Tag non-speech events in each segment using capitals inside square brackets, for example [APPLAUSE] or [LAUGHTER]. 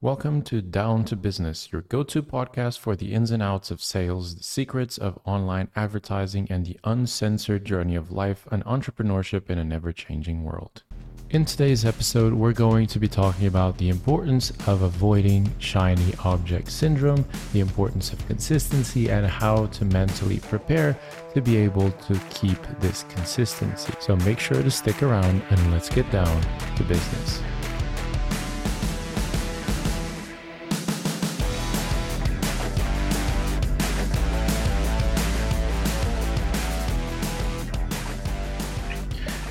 Welcome to Down to Business, your go to podcast for the ins and outs of sales, the secrets of online advertising, and the uncensored journey of life and entrepreneurship in a never changing world. In today's episode, we're going to be talking about the importance of avoiding shiny object syndrome, the importance of consistency, and how to mentally prepare to be able to keep this consistency. So make sure to stick around and let's get down to business.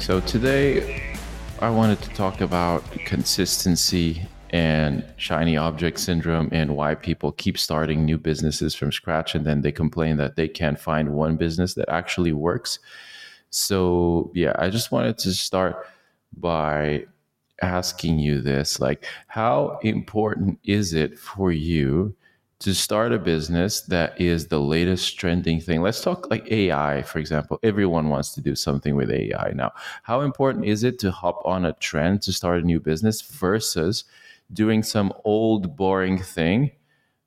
So today I wanted to talk about consistency and shiny object syndrome and why people keep starting new businesses from scratch and then they complain that they can't find one business that actually works. So, yeah, I just wanted to start by asking you this like how important is it for you to start a business that is the latest trending thing. Let's talk like AI, for example. Everyone wants to do something with AI now. How important is it to hop on a trend to start a new business versus doing some old, boring thing,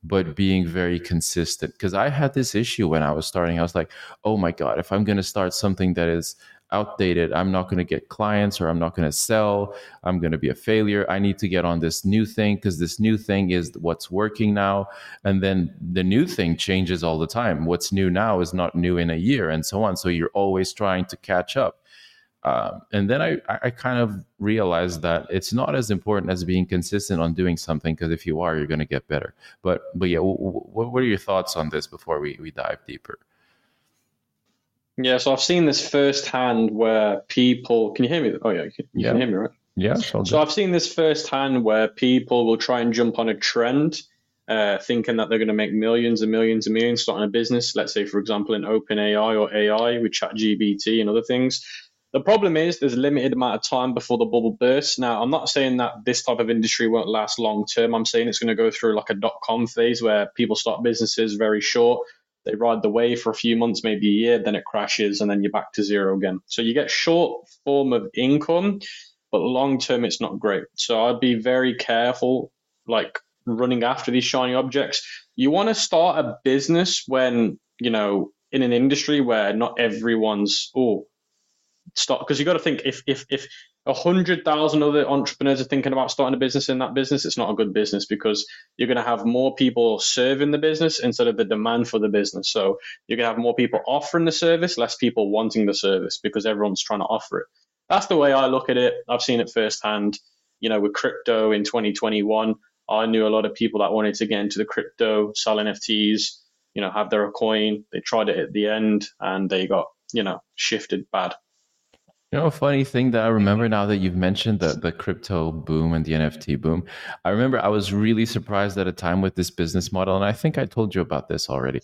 but being very consistent? Because I had this issue when I was starting. I was like, oh my God, if I'm going to start something that is outdated. I'm not going to get clients or I'm not going to sell. I'm going to be a failure. I need to get on this new thing because this new thing is what's working now. And then the new thing changes all the time. What's new now is not new in a year and so on. So you're always trying to catch up. Um, and then I, I kind of realized that it's not as important as being consistent on doing something because if you are, you're going to get better. But but yeah, w- w- what are your thoughts on this before we, we dive deeper? Yeah, so I've seen this firsthand where people can you hear me? Oh yeah, you can, you yeah. can hear me, right? Yeah. So I've seen this firsthand where people will try and jump on a trend, uh, thinking that they're going to make millions and millions and millions starting a business. Let's say, for example, in OpenAI or AI with ChatGPT and other things. The problem is there's a limited amount of time before the bubble bursts. Now, I'm not saying that this type of industry won't last long term. I'm saying it's going to go through like a dot com phase where people start businesses very short they ride the wave for a few months, maybe a year, then it crashes, and then you're back to zero again. So you get short form of income, but long term, it's not great. So I'd be very careful, like running after these shiny objects. You want to start a business when, you know, in an industry where not everyone's, oh, stop. Because you got to think if, if, if, a hundred thousand other entrepreneurs are thinking about starting a business in that business, it's not a good business because you're going to have more people serving the business instead of the demand for the business. So you're going to have more people offering the service, less people wanting the service because everyone's trying to offer it. That's the way I look at it. I've seen it firsthand. You know, with crypto in 2021, I knew a lot of people that wanted to get into the crypto, sell NFTs, you know, have their coin. They tried it at the end and they got, you know, shifted bad. You know, a funny thing that I remember now that you've mentioned the, the crypto boom and the NFT boom. I remember I was really surprised at a time with this business model. And I think I told you about this already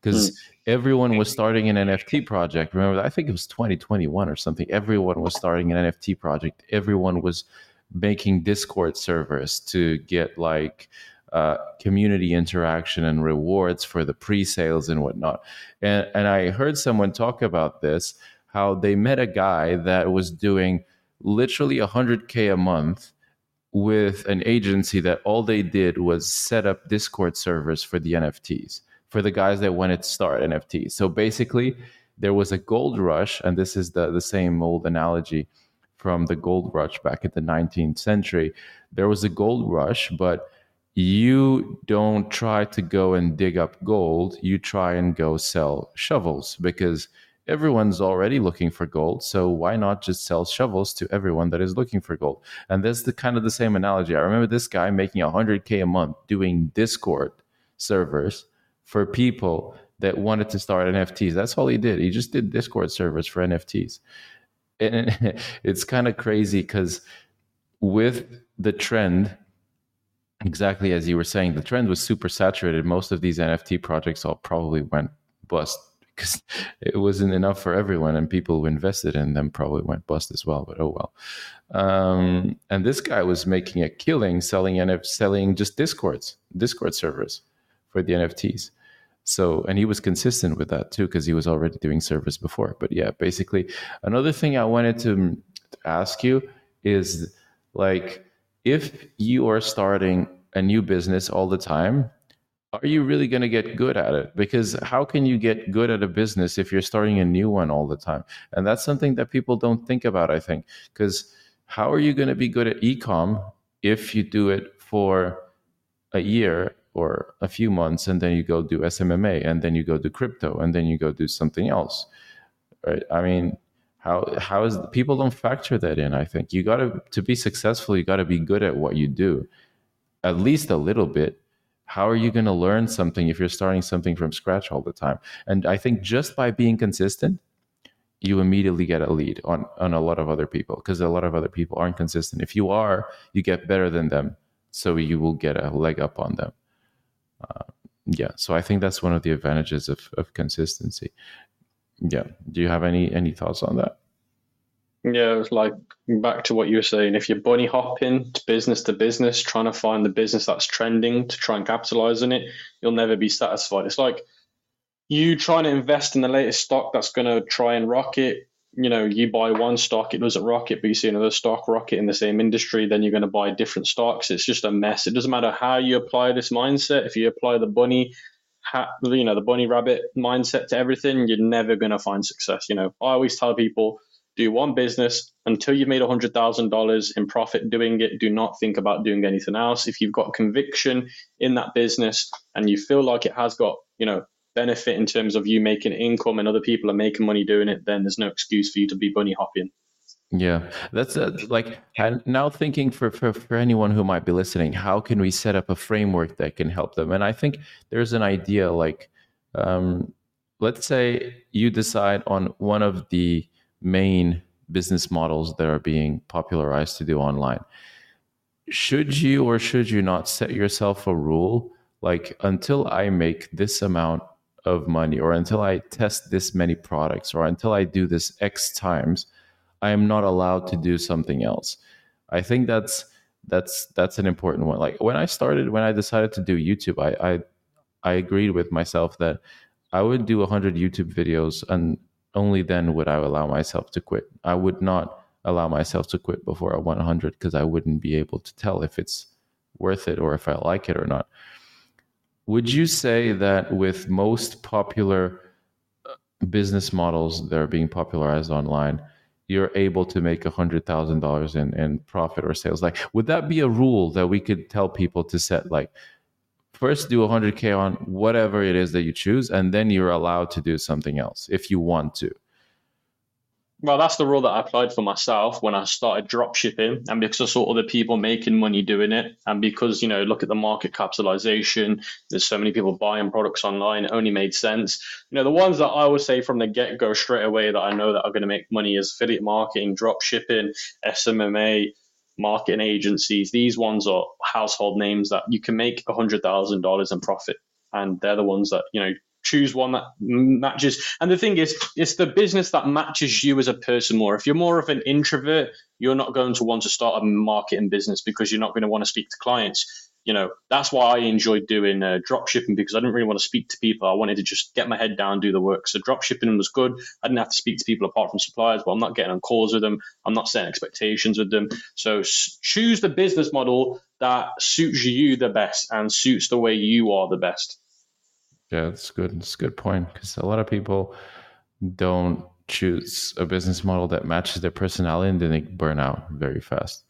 because mm. everyone was starting an NFT project. Remember, I think it was 2021 or something. Everyone was starting an NFT project. Everyone was making Discord servers to get like uh, community interaction and rewards for the pre sales and whatnot. And, and I heard someone talk about this how they met a guy that was doing literally 100K a month with an agency that all they did was set up Discord servers for the NFTs, for the guys that wanted to start NFTs. So basically, there was a gold rush, and this is the, the same old analogy from the gold rush back in the 19th century. There was a gold rush, but you don't try to go and dig up gold, you try and go sell shovels because everyone's already looking for gold so why not just sell shovels to everyone that is looking for gold? And that's the kind of the same analogy. I remember this guy making 100k a month doing discord servers for people that wanted to start nfts that's all he did. He just did discord servers for nfts and [LAUGHS] it's kind of crazy because with the trend exactly as you were saying the trend was super saturated. Most of these nft projects all probably went bust because it wasn't enough for everyone, and people who invested in them probably went bust as well. But oh well. Um, and this guy was making a killing selling NF selling just discords, Discord servers for the NFTs. So, and he was consistent with that too because he was already doing service before. But yeah, basically, another thing I wanted to ask you is like if you are starting a new business all the time, are you really going to get good at it? Because how can you get good at a business if you're starting a new one all the time? And that's something that people don't think about, I think. Because how are you going to be good at ecom if you do it for a year or a few months and then you go do SMMA and then you go do crypto and then you go do something else? Right? I mean, how how is people don't factor that in i think you got to to be successful you got to be good at what you do at least a little bit how are you going to learn something if you're starting something from scratch all the time? And i think just by being consistent you immediately get a lead on on a lot of other people because a lot of other people aren't consistent. If you are you get better than them so you will get a leg up on them. Uh, yeah so i think that's one of the advantages of, of consistency. Yeah do you have any any thoughts on that yeah it's like back to what you were saying. If you're bunny hopping to business to business trying to find the business that's trending to try and capitalize on it you'll never be satisfied. It's like you trying to invest in the latest stock that's going to try and rocket. You know you buy one stock it doesn't rocket but you see another stock rocket in the same industry then you're going to buy different stocks. It's just a mess. It doesn't matter how you apply this mindset. If you apply the bunny you know the bunny rabbit mindset to everything, you're never going to find success. You know, I always tell people do one business until you've made $100,000 in profit doing it. Do not think about doing anything else. If you've got conviction in that business and you feel like it has got, you know, benefit in terms of you making income and other people are making money doing it, then there's no excuse for you to be bunny hopping. Yeah, that's uh, like now thinking for, for for anyone who might be listening, how can we set up a framework that can help them? And I think there's an idea like, um, let's say you decide on one of the main business models that are being popularized to do online. Should you or should you not set yourself a rule like until I make this amount of money, or until I test this many products, or until I do this X times? I am not allowed to do something else. I think that's that's that's an important one. Like when I started, when I decided to do YouTube, I I, I agreed with myself that I would do 100 YouTube videos and only then would I allow myself to quit. I would not allow myself to quit before I 100 because I wouldn't be able to tell if it's worth it or if I like it or not. Would you say that with most popular uh, business models that are being popularized online, you're able to make a hundred thousand dollars in in profit or sales like would that be a rule that we could tell people to set like first do 100k on whatever it is that you choose and then you're allowed to do something else if you want to well, that's the rule that I applied for myself when I started drop shipping, and because I saw other people making money doing it, and because you know, look at the market capitalization. There's so many people buying products online. It only made sense. You know, the ones that I would say from the get go straight away that I know that are going to make money is affiliate marketing, drop shipping, SMMA, marketing agencies. These ones are household names that you can make a hundred thousand dollars in profit, and they're the ones that you know choose one that matches. And the thing is, it's the business that matches you as a person more. If you're more of an introvert, you're not going to want to start a marketing business because you're not going to want to speak to clients. You know, that's why I enjoyed doing uh, drop shipping because I didn't really want to speak to people. I wanted to just get my head down, do the work. So drop shipping was good. I didn't have to speak to people apart from suppliers, but I'm not getting on calls with them. I'm not setting expectations with them. So choose the business model that suits you the best and suits the way you are the best. Yeah, that's good. It's a good point because a lot of people don't choose a business model that matches their personality and then they burn out very fast.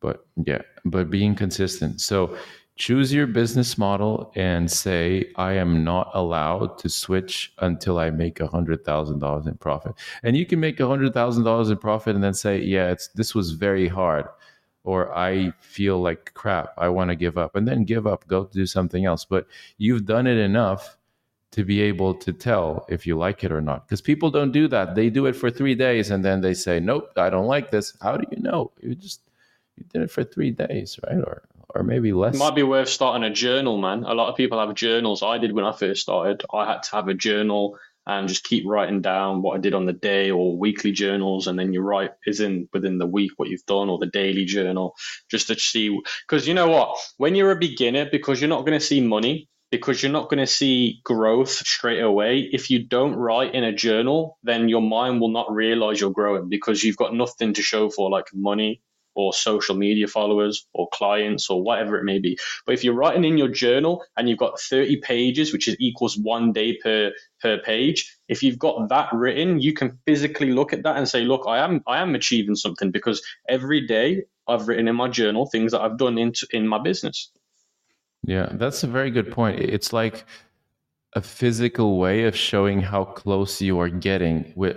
But yeah, but being consistent. So choose your business model and say, I am not allowed to switch until I make a hundred thousand dollars in profit. And you can make a hundred thousand dollars in profit and then say, yeah, it's this was very hard or I feel like crap, I want to give up, and then give up, go do something else. But you've done it enough to be able to tell if you like it or not. Because people don't do that. They do it for three days and then they say, Nope, I don't like this. How do you know? You just you did it for three days, right? Or or maybe less. It might be worth starting a journal, man. A lot of people have journals. I did when I first started. I had to have a journal and just keep writing down what I did on the day or weekly journals, and then you write is in within the week what you've done or the daily journal, just to see. Because you know what, when you're a beginner, because you're not going to see money, because you're not going to see growth straight away. If you don't write in a journal, then your mind will not realize you're growing because you've got nothing to show for like money or social media followers or clients or whatever it may be. But if you're writing in your journal and you've got 30 pages, which is equals one day per per page, if you've got that written, you can physically look at that and say, look, I am I am achieving something because every day I've written in my journal things that I've done into in my business. Yeah, that's a very good point. It's like a physical way of showing how close you are getting with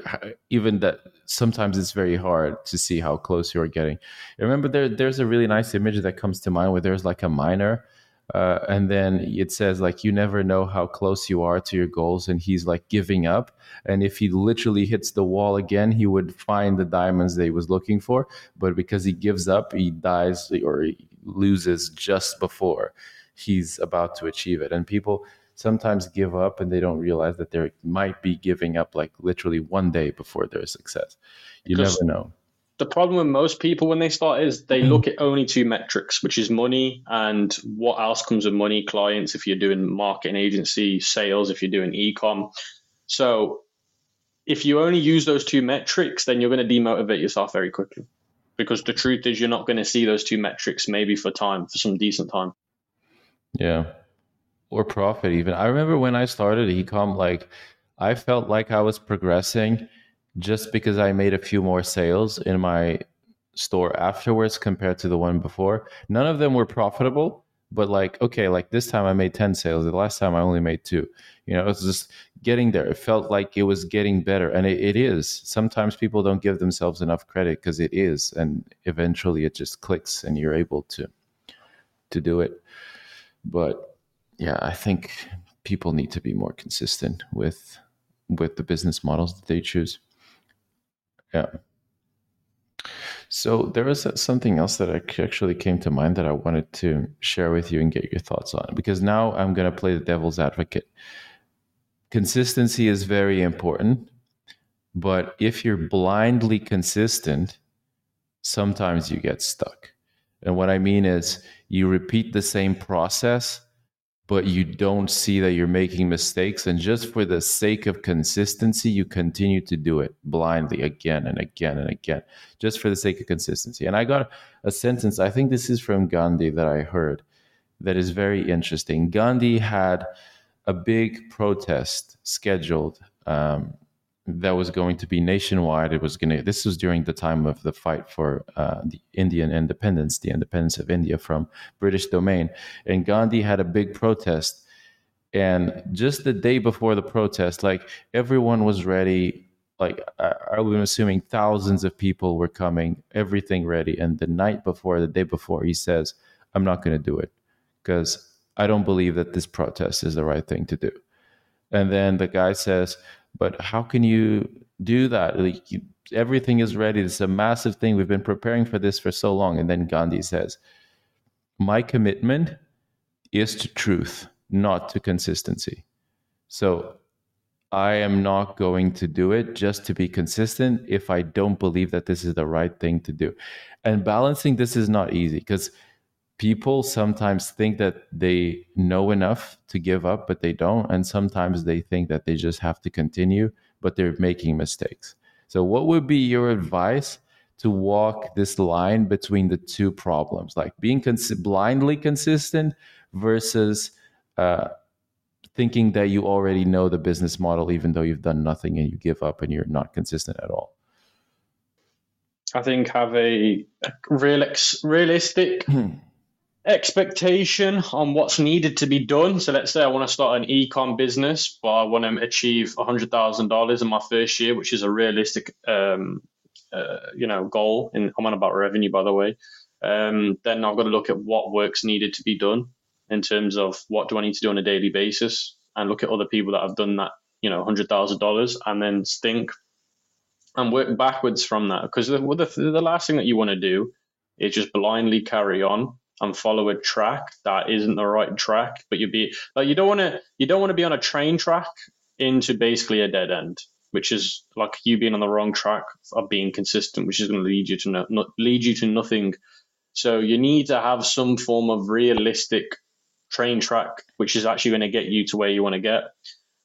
even that sometimes it's very hard to see how close you are getting. Remember there there's a really nice image that comes to mind where there's like a miner uh, and then it says like you never know how close you are to your goals and he's like giving up. And if he literally hits the wall again he would find the diamonds that he was looking for but because he gives up he dies or he loses just before he's about to achieve it. And people sometimes give up and they don't realize that they might be giving up like literally one day before their success. You because never know. The problem with most people when they start is they mm-hmm. look at only two metrics, which is money and what else comes with money, clients if you're doing marketing agency, sales if you're doing ecom. So if you only use those two metrics, then you're going to demotivate yourself very quickly. Because the truth is, you're not going to see those two metrics maybe for time, for some decent time. Yeah or profit even. I remember when I started ecom, like I felt like I was progressing just because I made a few more sales in my store afterwards compared to the one before. None of them were profitable, but like, okay, like this time I made 10 sales. The last time I only made two. You know, it's just getting there. It felt like it was getting better. And it, it is. Sometimes people don't give themselves enough credit because it is. And eventually it just clicks and you're able to to do it. But yeah, I think people need to be more consistent with with the business models that they choose. Yeah. So there was something else that actually came to mind that I wanted to share with you and get your thoughts on because now I'm going to play the devil's advocate. Consistency is very important, but if you're blindly consistent, sometimes you get stuck. And what I mean is you repeat the same process but you don't see that you're making mistakes. And just for the sake of consistency, you continue to do it blindly again and again and again, just for the sake of consistency. And I got a sentence, I think this is from Gandhi that I heard that is very interesting. Gandhi had a big protest scheduled um, that was going to be nationwide. It was going to. This was during the time of the fight for uh, the Indian independence, the independence of India from British domain. And Gandhi had a big protest. And just the day before the protest, like everyone was ready. Like I, I'm assuming thousands of people were coming, everything ready. And the night before, the day before, he says, "I'm not going to do it because I don't believe that this protest is the right thing to do." And then the guy says, but how can you do that? Like you, everything is ready. It's a massive thing. We've been preparing for this for so long. And then Gandhi says, My commitment is to truth, not to consistency. So I am not going to do it just to be consistent if I don't believe that this is the right thing to do. And balancing this is not easy because people sometimes think that they know enough to give up, but they don't. And sometimes they think that they just have to continue, but they're making mistakes. So, what would be your advice to walk this line between the two problems, like being cons- blindly consistent versus uh, thinking that you already know the business model, even though you've done nothing and you give up and you're not consistent at all? I think have a real realistic [CLEARS THROAT] expectation on what's needed to be done. So let's say I want to start an ecom business, but I want to achieve hundred thousand dollars in my first year, which is a realistic, um, uh, you know, goal. And I'm on about revenue, by the way. Um, then I've got to look at what work's needed to be done in terms of what do I need to do on a daily basis, and look at other people that have done that, you know, hundred thousand dollars, and then think and work backwards from that. Because the, the the last thing that you want to do is just blindly carry on and follow a track that isn't the right track but you'd be like you don't want to you don't want to be on a train track into basically a dead end which is like you being on the wrong track of being consistent which is going to lead you to no, not lead you to nothing. So you need to have some form of realistic train track which is actually going to get you to where you want to get.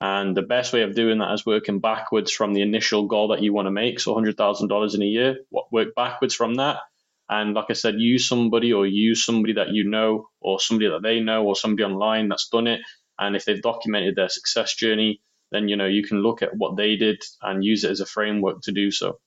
And the best way of doing that is working backwards from the initial goal that you want to make so $100000 in a year. Work backwards from that And like I said, use somebody or use somebody that you know or somebody that they know or somebody online that's done it. And if they've documented their success journey, then you know you can look at what they did and use it as a framework to do so.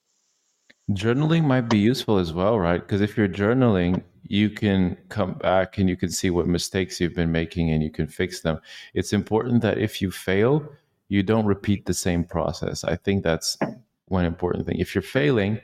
Journaling might be useful as well, right? Because if you're journaling, you can come back and you can see what mistakes you've been making and you can fix them. It's important that if you fail, you don't repeat the same process. I think that's one important thing. If you're failing,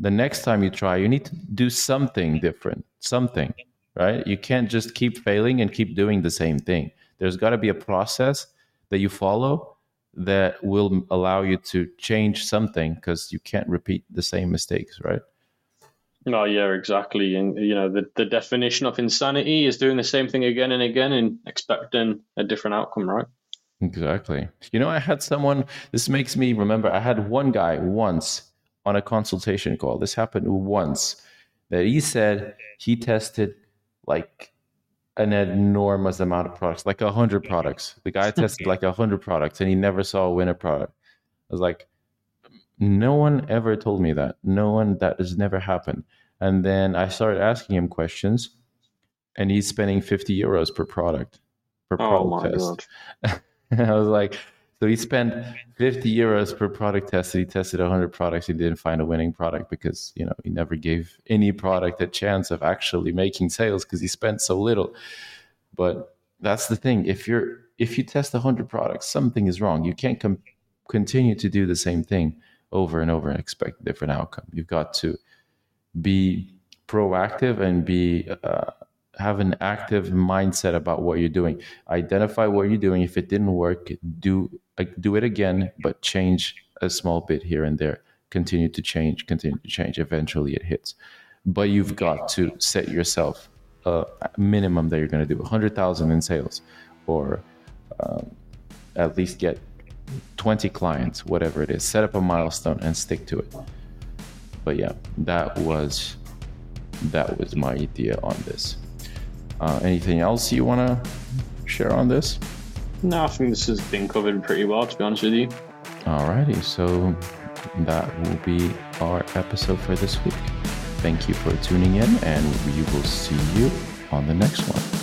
the next time you try, you need to do something different, something, right? You can't just keep failing and keep doing the same thing. There's got to be a process that you follow that will allow you to change something because you can't repeat the same mistakes, right? Oh yeah, exactly. And you know, the, the definition of insanity is doing the same thing again and again and expecting a different outcome, right? Exactly. You know, I had someone this makes me remember I had one guy once on a consultation call. This happened once that he said he tested like an enormous amount of products, like a hundred products. The guy tested like a hundred products and he never saw a winner product. I was like, no one ever told me that. No one that has never happened. And then I started asking him questions and he's spending 50 euros per product per oh product test. [LAUGHS] I was like, so he spent 50 euros per product test. He tested 100 products. He didn't find a winning product because, you know, he never gave any product a chance of actually making sales because he spent so little. But that's the thing. If you're, if you test 100 products, something is wrong. You can't com- continue to do the same thing over and over and expect a different outcome. You've got to be proactive and be uh, have an active mindset about what you're doing. Identify what you're doing. If it didn't work, do do it again, but change a small bit here and there. Continue to change, continue to change. Eventually, it hits. But you've got to set yourself a minimum that you're going to do 100,000 in sales, or um, at least get 20 clients, whatever it is. Set up a milestone and stick to it. But yeah, that was that was my idea on this. Uh, anything else you want to share on this? No, I think this has been covered pretty well, to be honest with you. Alrighty, so that will be our episode for this week. Thank you for tuning in, and we will see you on the next one.